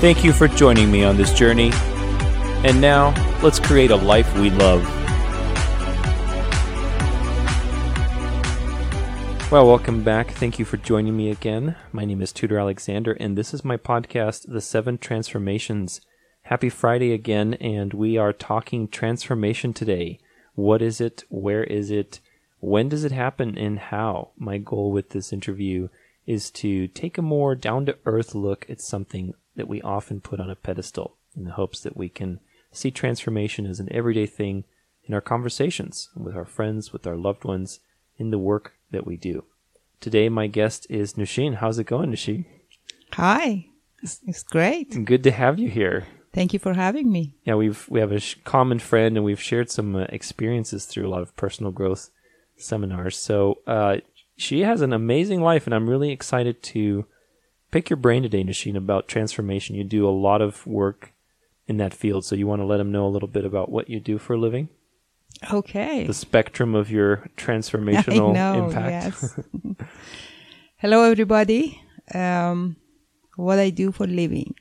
Thank you for joining me on this journey. And now, let's create a life we love. Well, welcome back. Thank you for joining me again. My name is Tudor Alexander, and this is my podcast, The Seven Transformations. Happy Friday again, and we are talking transformation today. What is it? Where is it? When does it happen? And how? My goal with this interview is to take a more down to earth look at something that we often put on a pedestal in the hopes that we can see transformation as an everyday thing in our conversations with our friends, with our loved ones, in the work that we do. Today, my guest is Noushin. How's it going, Noushin? Hi, it's, great. Good to have you here. Thank you for having me. Yeah, we've we have a sh- common friend, and we've shared some uh, experiences through a lot of personal growth seminars. So uh, she has an amazing life, and I'm really excited to pick your brain today, Noushin, about transformation. You do a lot of work in that field, so you want to let them know a little bit about what you do for a living? Okay. The spectrum of your transformational I know, impact. Yes. Hello, everybody. Um, what I do for living.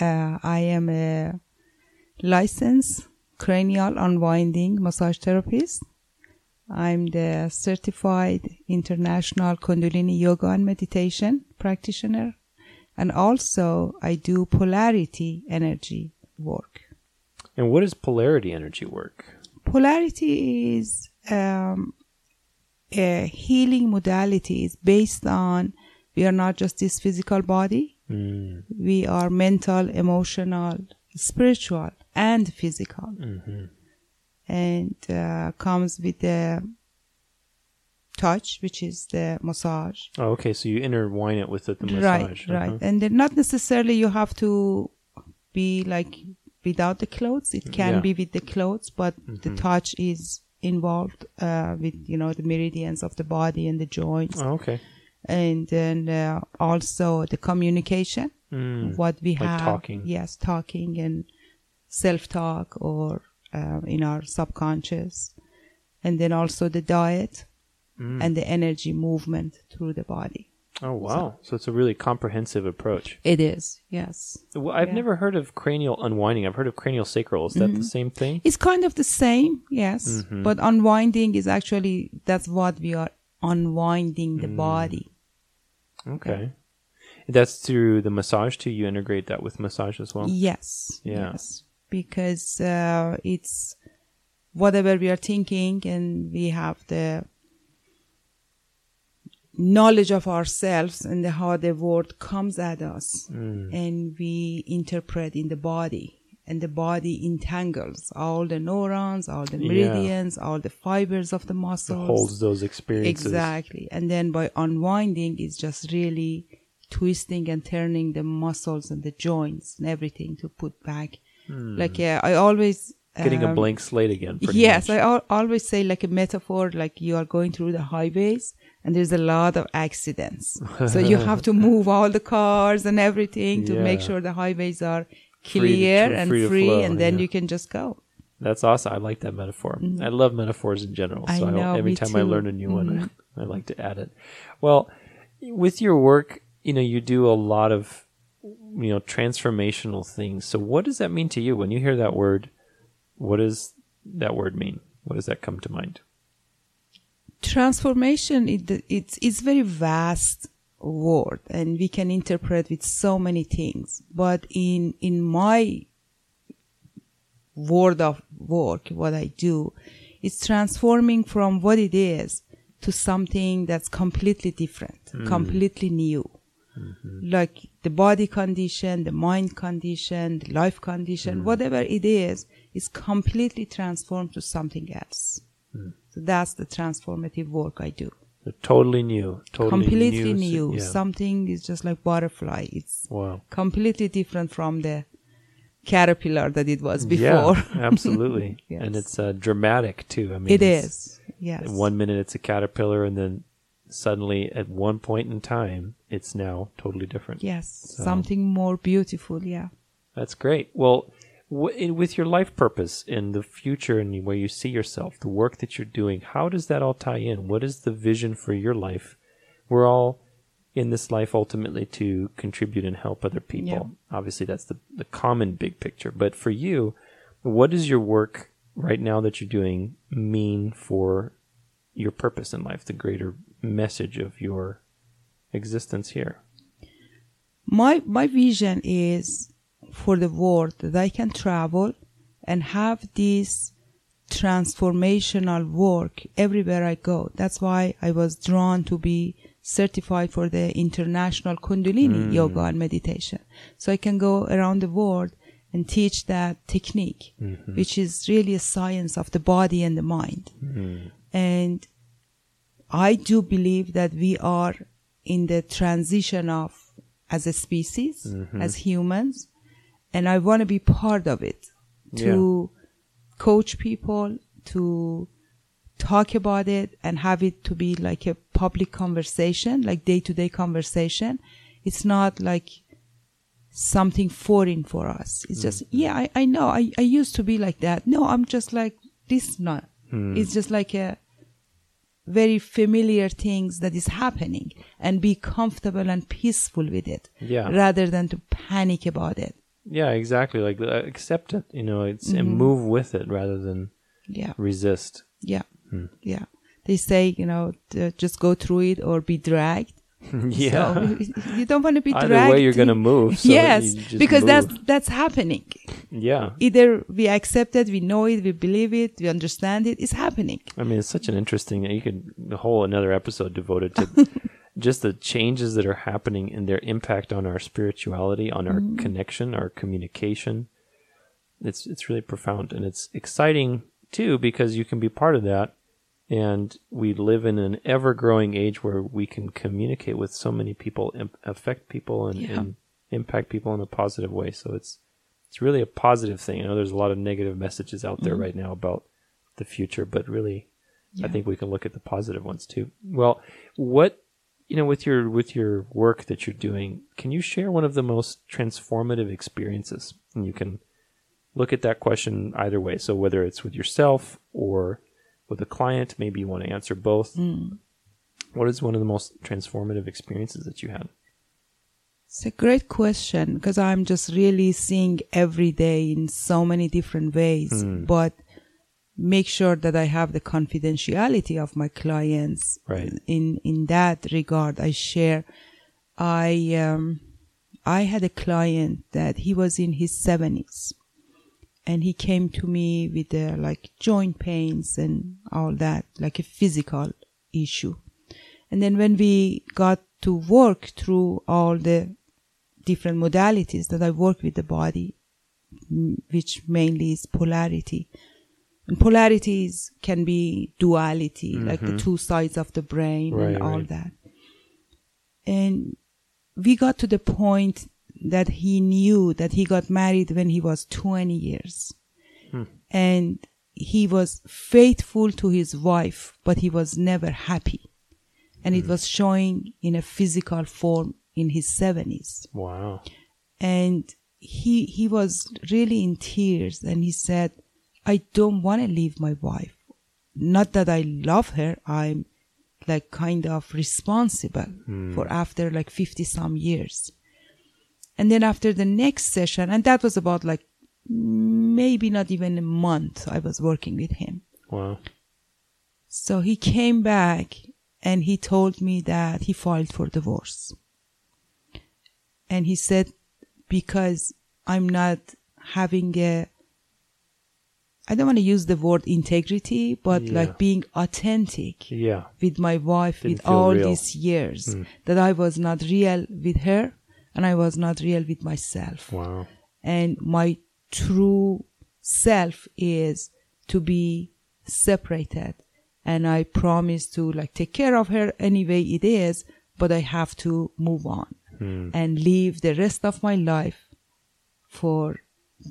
Uh, I am a licensed cranial unwinding massage therapist. I'm the certified international Kundalini yoga and meditation practitioner. And also I do polarity energy work. and what is polarity energy work? Polarity is um, a healing modality. It's based on we are not just this physical body. Mm, We are mental, emotional, spiritual, and physical. hmm And uh, comes with the touch, which is the massage. Oh, okay. So you intertwine it with the, the massage. Right, right. uh-huh. And then not necessarily you have to be like without the clothes. It can Yeah. be with the clothes, but the Mhm. touch is involved uh, with you know the meridians of the body and the joints, Oh, okay. and then uh, also the communication. Mm. What we Like have, talking. yes, talking and self-talk, or uh, in our subconscious, and then also the diet Mm. and the energy movement through the body. oh, wow. So it's a really comprehensive approach. It is, yes. Well, I've Yeah. never heard of cranial unwinding. I've heard of cranial sacral. Is that the Mhm. same thing? It's kind of the same, yes. Mhm. But unwinding is actually that's what we are unwinding the Mm. body. Okay. That's through the massage too. You integrate that with massage as well. Yes. Yeah. Yes. Because uh, it's whatever we are thinking and we have the knowledge of ourselves and the, how the world comes at us Mm. and we interpret in the body and the body entangles all the neurons all the Yeah. meridians all the fibers of the It muscles holds those experiences. exactly and then by unwinding it's just really twisting and turning the muscles and the joints and everything to put back like yeah, i always Hmm. Getting a um, blank slate again. yes much. i al- always say like a metaphor like you are going through the highways and there's a lot of accidents so you have to move all the cars and everything to make sure the highways are Free to- clear free and to free flow, and then yeah. you can just go That's awesome. I like that metaphor. I love metaphors in general. I So I know, every me time I learn a new one, Mhm. I like to add it. Well, with your work, you know, you do a lot of, you know, transformational things. So what does that mean to you when you hear that word? What does that word mean? What does that come to mind? transformation it, it's it's very vast word and we can interpret with so many things but in in my word of work what i do is transforming from what it is to something that's completely different hmm. completely new Mm-hmm. like the body condition the mind condition the life condition mm-hmm. whatever it is is completely transformed to something else mm. so that's the transformative work i do They're totally new. Totally completely new. new. Yeah. Something is just like butterfly. It's wow. completely different from the caterpillar that it was before. Yeah, absolutely. Yes. And it's uh, dramatic too. I mean, it's- Yes. One minute it's a caterpillar, and then suddenly, at one point in time, it's now totally different. yes. So- Something more beautiful. Yeah. That's great. Well, w- in- with your life purpose in the future and where you see yourself, the work that you're doing, how does that all tie in? What is the vision for your life? We're all in this life ultimately to contribute and help other people. Yeah. Obviously, that's the, the common big picture. But for you, what does your work right now that you're doing mean for your purpose in life, the greater message of your existence here? my my vision is for the world that I can travel and have this transformational work everywhere I go. That's why I was drawn to be certified for the international Kundalini mm. yoga and meditation. So I can go around the world and teach that technique, mm-hmm. which is really a science of the body and the mind. Mm. And I do believe that we are in the transition of as a species, mm-hmm. as humans, and I want to be part of it to coach people, to talk about it and have it to be like a public conversation, like day to day conversation. It's not like something foreign for us. It's just, mm-hmm. yeah, I, I know. I, I used to be like that. No, I'm just like this not. Hmm. It's just like a very familiar things that is happening and be comfortable and peaceful with it Yeah. rather than to panic about it. Yeah, exactly. Like uh, accept it, you know, it's and move with it rather than Yeah. resist. Yeah. Yeah. They say, you know, just go through it or be dragged. yeah. So you don't want to be Either dragged. way, you're going to move. So yes, because move. that's that's happening. yeah. Either we accept it, we know it, we believe it, we understand it. It's happening. I mean, it's such an interesting. You could a whole another episode devoted to just the changes that are happening and their impact on our spirituality, on our mm-hmm. connection, our communication. It's it's really profound and it's exciting too because you can be part of that. And we live in an ever growing age where we can communicate with so many people, imp- affect people, and, Yeah. and impact people in a positive way. So it's it's really a positive thing. I know there's a lot of negative messages out there mm-hmm. right now about the future, but really, I think we can look at the positive ones too. Well, what you know with your with your work that you're doing, can you share one of the most transformative experiences? And you can look at that question either way. So whether it's with yourself or with a client, maybe you want to answer both. What is one of the most transformative experiences that you had? It's a great question because I'm just really seeing every day in so many different ways. But make sure that I have the confidentiality of my clients. Right. In in that regard, I share. I um, I had a client that he was in his seventies, and he came to me with uh, like joint pains and all that, like a physical issue. And then when we got to work through all the different modalities that I work with the body, which mainly is polarity. And polarities can be duality, like the two sides of the brain Right, and all right. that. And we got to the point that he knew that he got married when he was 20 years. Hmm. And he was faithful to his wife, but he was never happy. And it hmm. was showing in a physical form in his 70s Wow. and he he was really in tears and he said i don't want to leave my wife not that i love her i'm like kind of responsible hmm. for after like 50 some years and then after the next session and that was about like maybe not even a month i was working with him Wow. so he came back and he told me that he filed for divorce. And he said, because I'm not having a, I don't want to use the word integrity, but Yeah. like being authentic Yeah. with my wife Didn't with all real. these years mm. that I was not real with her and I was not real with myself Wow. and my true self is to be separated and I promise to like take care of her any way it is, but I have to move on Hmm. and live the rest of my life for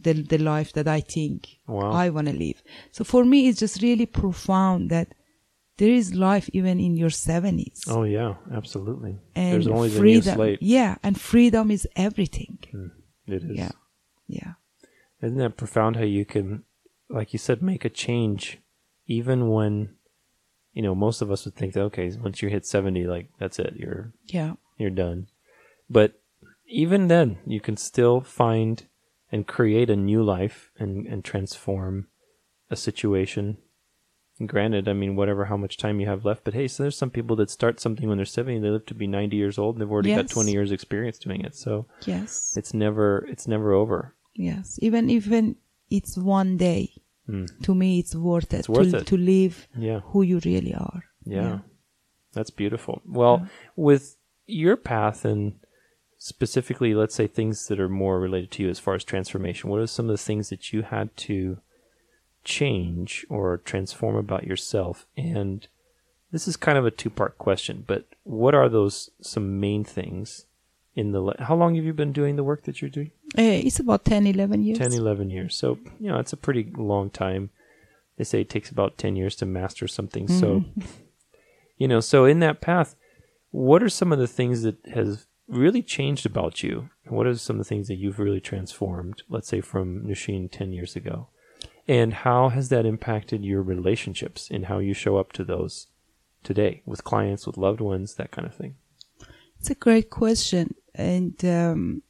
the the life that I think Wow. I want to live. So for me, it's just really profound that there is life even in your seventies. Oh yeah, absolutely. and There's always a new freedom. slate. Yeah, and freedom is everything. Hmm, it is. Yeah, yeah, Isn't that profound how you can, like you said, make a change even when, you know, most of us would think that, okay, once you hit 70, like, that's it, you're, yeah, you're done. But even then, you can still find and create a new life and, and transform a situation. Granted, I mean, whatever, how much time you have left, but hey, so there's some people that start something when they're 70, they live to be 90 years old, and they've already got 20 years experience doing it. So yes, it's never, it's never over. yes. Even even it's one day. Hmm. To me, it's worth it. It's worth to, it. to live Yeah. who you really are. Yeah. That's beautiful. Well, with your path and specifically, let's say things that are more related to you as far as transformation, what are some of the things that you had to change or transform about yourself? And this is kind of a two part question, but what are those some main things in the, le- how long have you been doing the work that you're doing? Eh, it's about 10, 11 years. 10, 11 years. So, you know, it's a pretty long time. They say it takes about 10 years to master something. So, you know, so in that path, what are some of the things that has really changed about you? What are some of the things that you've really transformed, let's say from Noushin 10 years ago? And how has that impacted your relationships and how you show up to those today with clients, with loved ones, that kind of thing? It's a great question. And, um,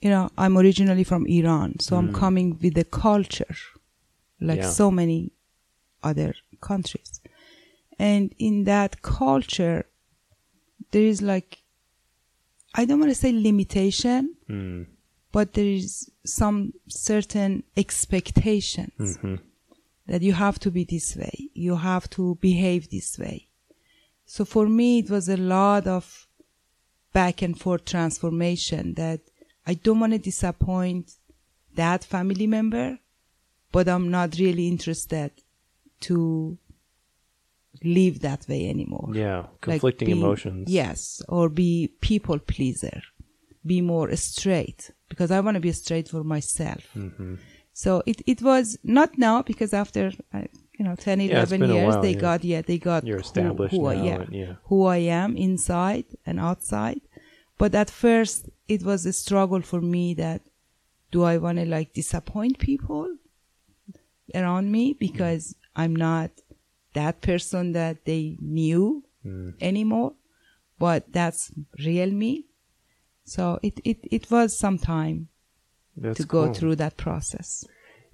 you know, I'm originally from Iran, so I'm coming with a culture like Yeah. so many other countries. And in that culture, there is like, I don't want to say limitation, Mm. But there is some certain expectations hmm that you have to be this way, you have to behave this way. So for me, it was a lot of back and forth transformation that I don't want to disappoint that family member, but I'm not really interested to live that way anymore. Yeah. Like Conflicting be- emotions. Yes, or be people pleaser, be more straight because I want to be straight for myself. Mm-hmm. So it, it was not now because after uh, you know 10 Yeah, 11 been years while, they yeah. got yeah they got You're established who, I, now, yeah, and- yeah. who I am inside and outside. But at first it was a struggle for me that do I want to like disappoint people around me because I'm not that person that they knew Mm. anymore, but that's real me. So it, it, it was some time That's to go cool. through that process.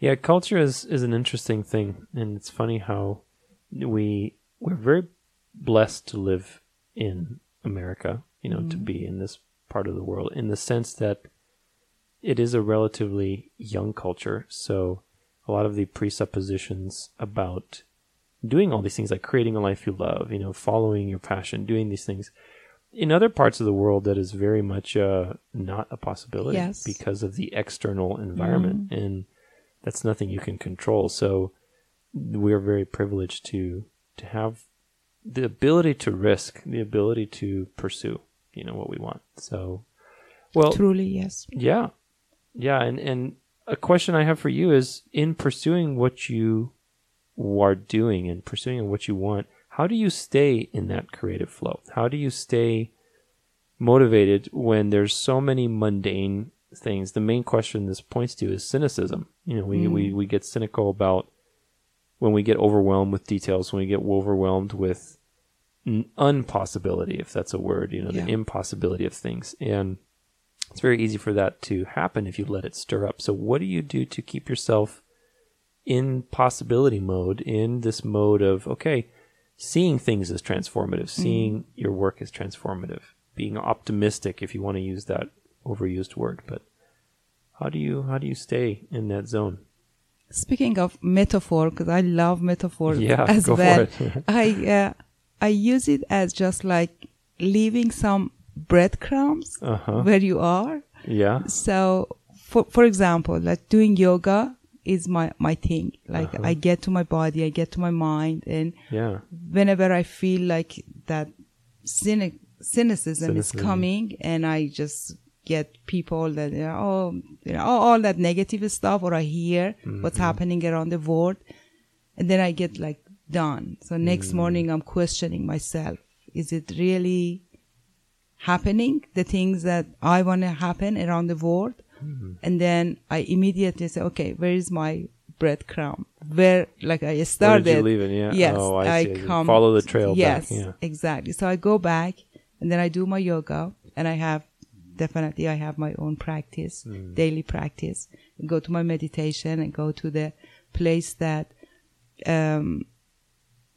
Yeah, culture is is an interesting thing, and it's funny how we we're very blessed to live in America. You know, to mm-hmm. be in this part of the world, in the sense that it is a relatively young culture. So a lot of the presuppositions about doing all these things, like creating a life you love, you know, following your passion, doing these things. In other parts of the world, that is very much uh, not a possibility Yes. because of the external environment, and that's nothing you can control. So we're very privileged to to have the ability to risk, the ability to pursue, you know, what we want. So, well, Truly, yes. yeah, yeah, and and a question I have for you is: in pursuing what you are doing and pursuing what you want, how do you stay in that creative flow? How do you stay motivated when there's so many mundane things? The main question this points to is cynicism. You know, we we mm. we get cynical about when we get overwhelmed with details, when we get overwhelmed with n- unpossibility, if that's a word, you know, the impossibility of things, and it's very easy for that to happen if you let it stir up. So, what do you do to keep yourself in possibility mode, in this mode of, okay, seeing things as transformative, seeing your work as transformative, being optimistic, if you want to use that overused word, but how do you how do you stay in that zone? Speaking of metaphor, because I love metaphors Yeah, as go for well. it. I uh, I use it as just like leaving some breadcrumbs Uh huh. where you are. Yeah. So, for for example, like doing yoga is my my thing. Like Uh-huh. I get to my body, I get to my mind, and Yeah. whenever I feel like that cynic, cynicism, is coming, and I just get people that you know, oh, you know, all, all that negative stuff, or I hear what's Mm-hmm. happening around the world, and then I get like done. So next Mm. morning, I'm questioning myself: Is it really happening? The things that I want to happen around the world, Mm-hmm. and then I immediately say, okay, where is my breadcrumb? Where, like I started. Where did you leave it? Yeah. Yes, Oh, I, I, see. Come. Follow the trail yes, back. Yeah. exactly. So I go back and then I do my yoga and I have definitely I have my own practice, Hmm. daily practice. Go to my meditation and go to the place that, um,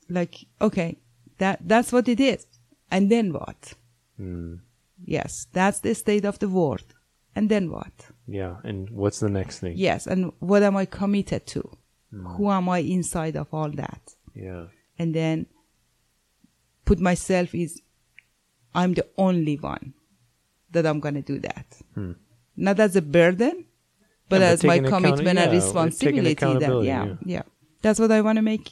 like okay, that that's what it is, and then what? Mm. Yes, that's the state of the world, and then what? Yeah. And what's the next thing? Yes, and what am I committed to? Hmm. Who am I inside of all that? Yeah. and then put myself is I'm the only one that I'm going to do that. Hmm. Not as a burden, but Yeah, but as my taking account- commitment yeah, and responsibility. That, yeah, yeah. yeah, That's what I want to make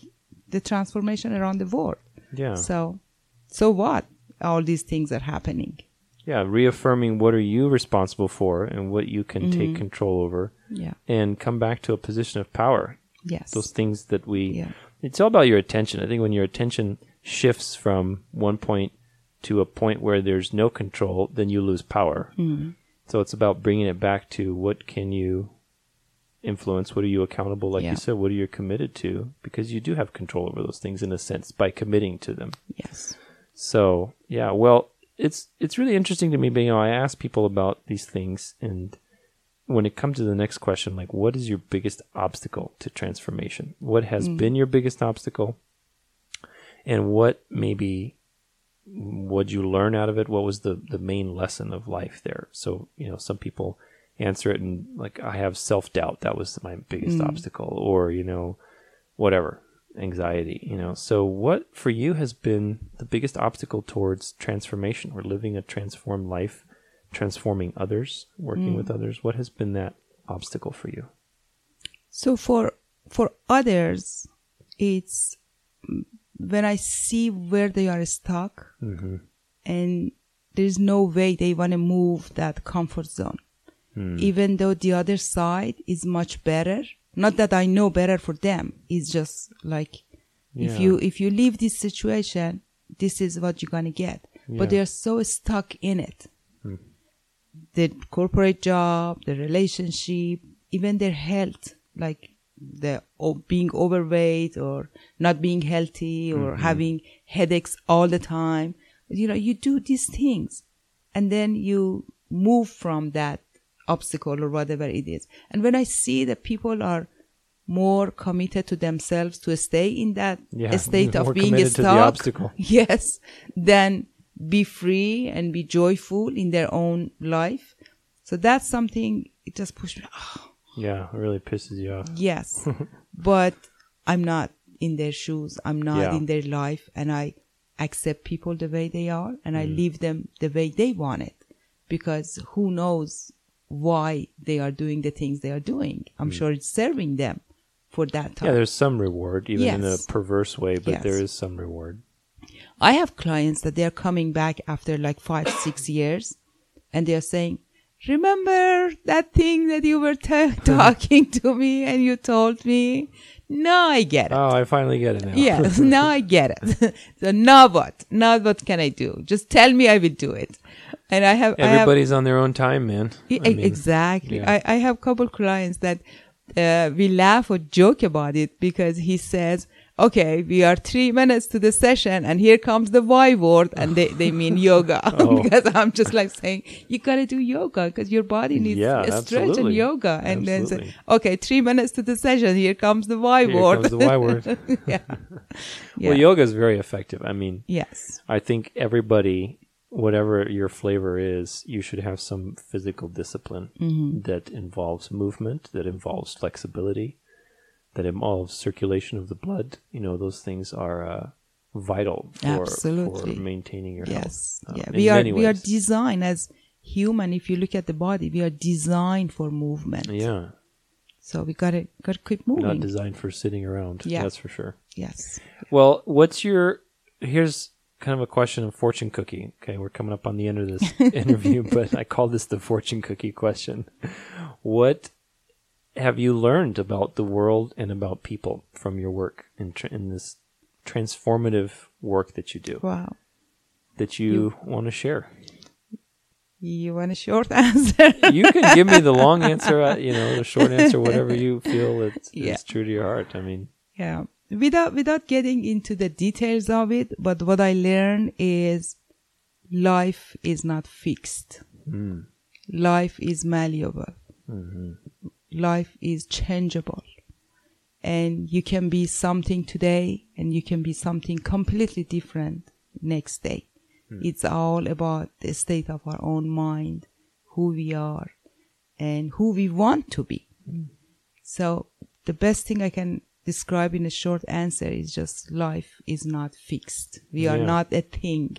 the transformation around the world. Yeah. So, so what? All these things are happening. Yeah. Reaffirming what are you responsible for and what you can take control over Yeah. and come back to a position of power. Yes. Those things that we, Yeah. it's all about your attention. I think when your attention shifts from one point to a point where there's no control, then you lose power. Mm. So it's about bringing it back to what can you influence? What are you accountable? Like Yeah. you said, what are you committed to? Because you do have control over those things in a sense by committing to them. Yes. So yeah, well, it's it's really interesting to me. But, you know, I ask people about these things, and when it comes to the next question, like, what is your biggest obstacle to transformation? What has mm-hmm. been your biggest obstacle, and what maybe would you learn out of it? What was the the main lesson of life there? So you know, some people answer it and like, I have self doubt. That was my biggest mm. obstacle, or you know, whatever anxiety you know so what for you has been the biggest obstacle towards transformation or living a transformed life transforming others working with others what has been that obstacle for you So for for others, it's mm, when I see where they are stuck, mm-hmm. and there's no way they want to move that comfort zone, Hmm. even though the other side is much better. Not that I know better for them. It's just like if you if you leave this situation, this is what you're gonna get. Yeah. But they're so stuck in it. Hmm. The corporate job, the relationship, even their health, like the being overweight or not being healthy or Mm-hmm. having headaches all the time. You know, you do these things and then you move from that obstacle or whatever it is. And when I see that people are more committed to themselves to stay in that Yeah, state of being stuck, obstacle. yes, then be free and be joyful in their own life. So that's something it just pushed me. Oh, yeah it really pisses you off yes, but I'm not in their shoes. I'm not Yeah. in their life, and I accept people the way they are, and Mm. I leave them the way they want it, because who knows why they are doing the things they are doing? I'm sure it's serving them for that time. Mm. yeah there's some reward even in a perverse way but Yes. there is some reward I have clients that they're coming back after like five, six years and they're saying, remember that thing that you were ta- talking to me and you told me? Now I get it. oh i finally get it now yes, now I get it. so now what? Now what can I do? Just tell me I will do it. And I have, I have everybody's on their own time man I mean, exactly. yeah. I, I have couple clients that uh, we laugh or joke about it because he says, okay, we are three minutes to the session and here comes the Y word and they, they mean yoga Oh. because I'm just like saying, you gotta do yoga because your body needs Yeah, a stretch and yoga. And then say, okay, three minutes to the session. Here comes the Y Here word. comes the Y word. yeah. well yoga is very effective i mean Yes. I think everybody, whatever your flavor is, you should have some physical discipline Mm-hmm. that involves movement, that involves flexibility, that involves circulation of the blood. You know, those things are uh, vital for, Absolutely. for maintaining your Yes. health. um, yeah. We are, we are designed as human. If you look at the body, we are designed for movement. yeah. So we gotta gotta keep moving. Not designed for sitting around. Yeah. That's for sure. yes. Well, what's your here's kind of a question of fortune cookie. Okay, we're coming up on the end of this interview, but I call this the fortune cookie question. What have you learned about the world and about people from your work in, tr- in this transformative work that you do Wow. that you, want to share? You want a short answer? You can give me the long answer, uh, you know, the short answer, whatever you feel it's, Yeah. it's true to your heart. I mean, yeah. Without without getting into the details of it, but what I learned is life is not fixed. mm, Life is malleable. hmm Life is changeable. And you can be something today and you can be something completely different next day. It's all about the state of our own mind, who we are, and who we want to be. So the best thing I can describe in a short answer is just life is not fixed. We are Yeah. not a thing.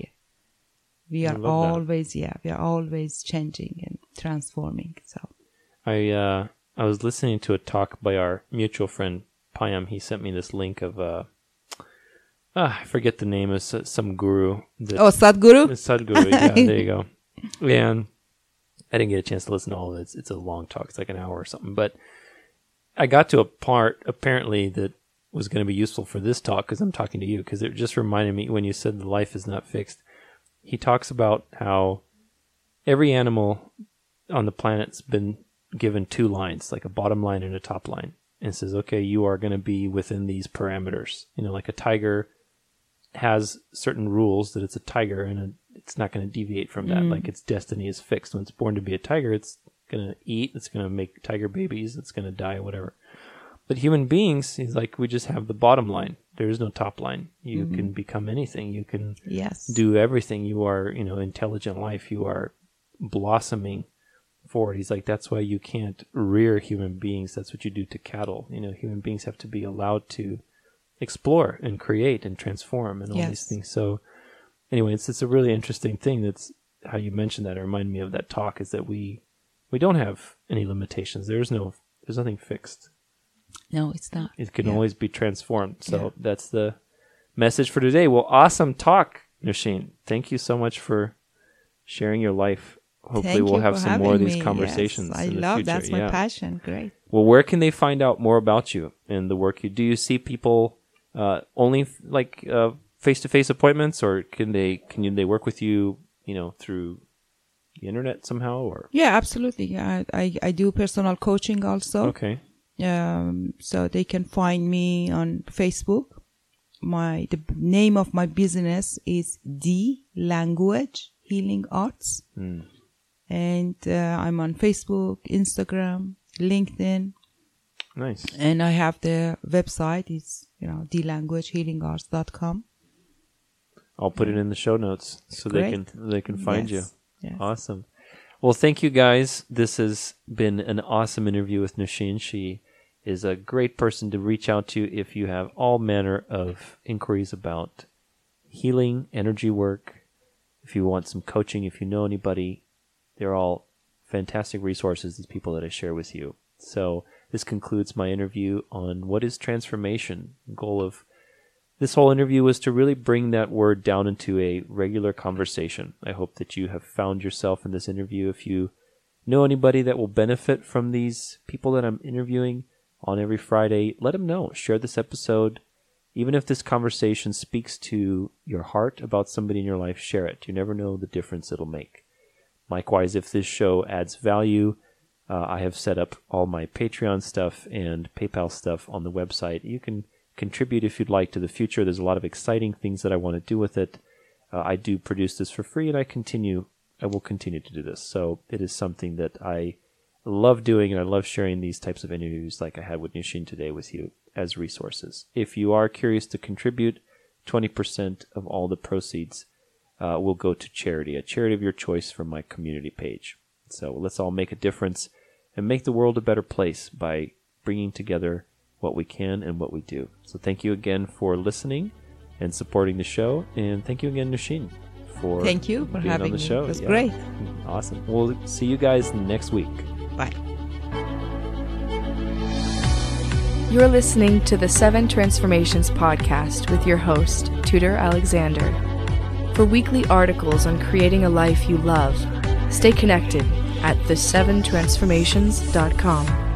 We are love that. always, yeah, we are always changing and transforming. So I uh, I was listening to a talk by our mutual friend Payam. He sent me this link of uh, ah, I forget the name of some guru. That, Oh, Sadhguru? Sadhguru. Yeah, there you go. And I didn't get a chance to listen to all of it. It's, it's a long talk. It's like an hour or something. But I got to a part apparently that was going to be useful for this talk because I'm talking to you because it just reminded me when you said the life is not fixed. He talks about how every animal on the planet's been given two lines, like a bottom line and a top line, and says, okay, you are going to be within these parameters. You know, like a tiger has certain rules that it's a tiger and a, it's not going to deviate from that. Mm. Like its destiny is fixed. When it's born to be a tiger, it's going to eat, it's going to make tiger babies, it's going to die, whatever. But human beings, he's like, we just have the bottom line. There is no top line. You mm-hmm. can become anything. You can Yes. do everything. You are, you know, intelligent life. You are blossoming forward. He's like, that's why you can't rear human beings. That's what you do to cattle. You know, human beings have to be allowed to explore and create and transform and all these things. So, anyway, it's it's a really interesting thing. That's how you mentioned that. It reminded me of that talk. Is that we we don't have any limitations. There's no there's nothing fixed. No, it's not. It can Yeah. always be transformed. So Yeah. that's the message for today. Well, awesome talk, Noushin. Thank you so much for sharing your life. Hopefully, Thank we'll you have for some more of having these me. conversations. Yes, I in the love future. that's my Yeah. passion. Great. Well, where can they find out more about you and the work you do? You see people uh, only f- like face to face appointments, or can they can you, they work with you? You know, through the internet somehow, or Yeah, absolutely. Yeah, I, I, I do personal coaching also. okay, Um, so they can find me on Facebook. My the name of my business is D Language Healing Arts, Hmm. and uh, I'm on Facebook, Instagram, LinkedIn, nice. and I have the website. It's you know d language healing dlanguagehealingarts.com. I'll put it in the show notes so they can they can find you. Awesome. Well, thank you guys. This has been an awesome interview with Noushin. She is a great person to reach out to if you have all manner of inquiries about healing, energy work. If you want some coaching, if you know anybody, they're all fantastic resources, these people that I share with you. So, this concludes my interview on what is transformation. Goal of this whole interview was to really bring that word down into a regular conversation. I hope that you have found yourself in this interview. If you know anybody that will benefit from these people that I'm interviewing on every Friday, let them know. Share this episode. Even if this conversation speaks to your heart about somebody in your life, share it. You never know the difference it'll make. Likewise, if this show adds value, uh, I have set up all my Patreon stuff and PayPal stuff on the website. You can contribute if you'd like to the future. There's a lot of exciting things that I want to do with it. Uh, I do produce this for free, and I continue. I will continue to do this. So it is something that I love doing, and I love sharing these types of interviews, like I had with Noushin today, with you as resources. If you are curious to contribute, 20% of all the proceeds uh, will go to charity, a charity of your choice from my community page. So let's all make a difference and make the world a better place by bringing together what we can and what we do. So thank you again for listening and supporting the show, and thank you again, Noushin, for Thank you for being having on the me. show. It was Yeah. great. Mm, awesome. We'll see you guys next week. Bye. You're listening to the Seven Transformations podcast with your host, Tudor Alexander. For weekly articles on creating a life you love, stay connected at the7transformations.com.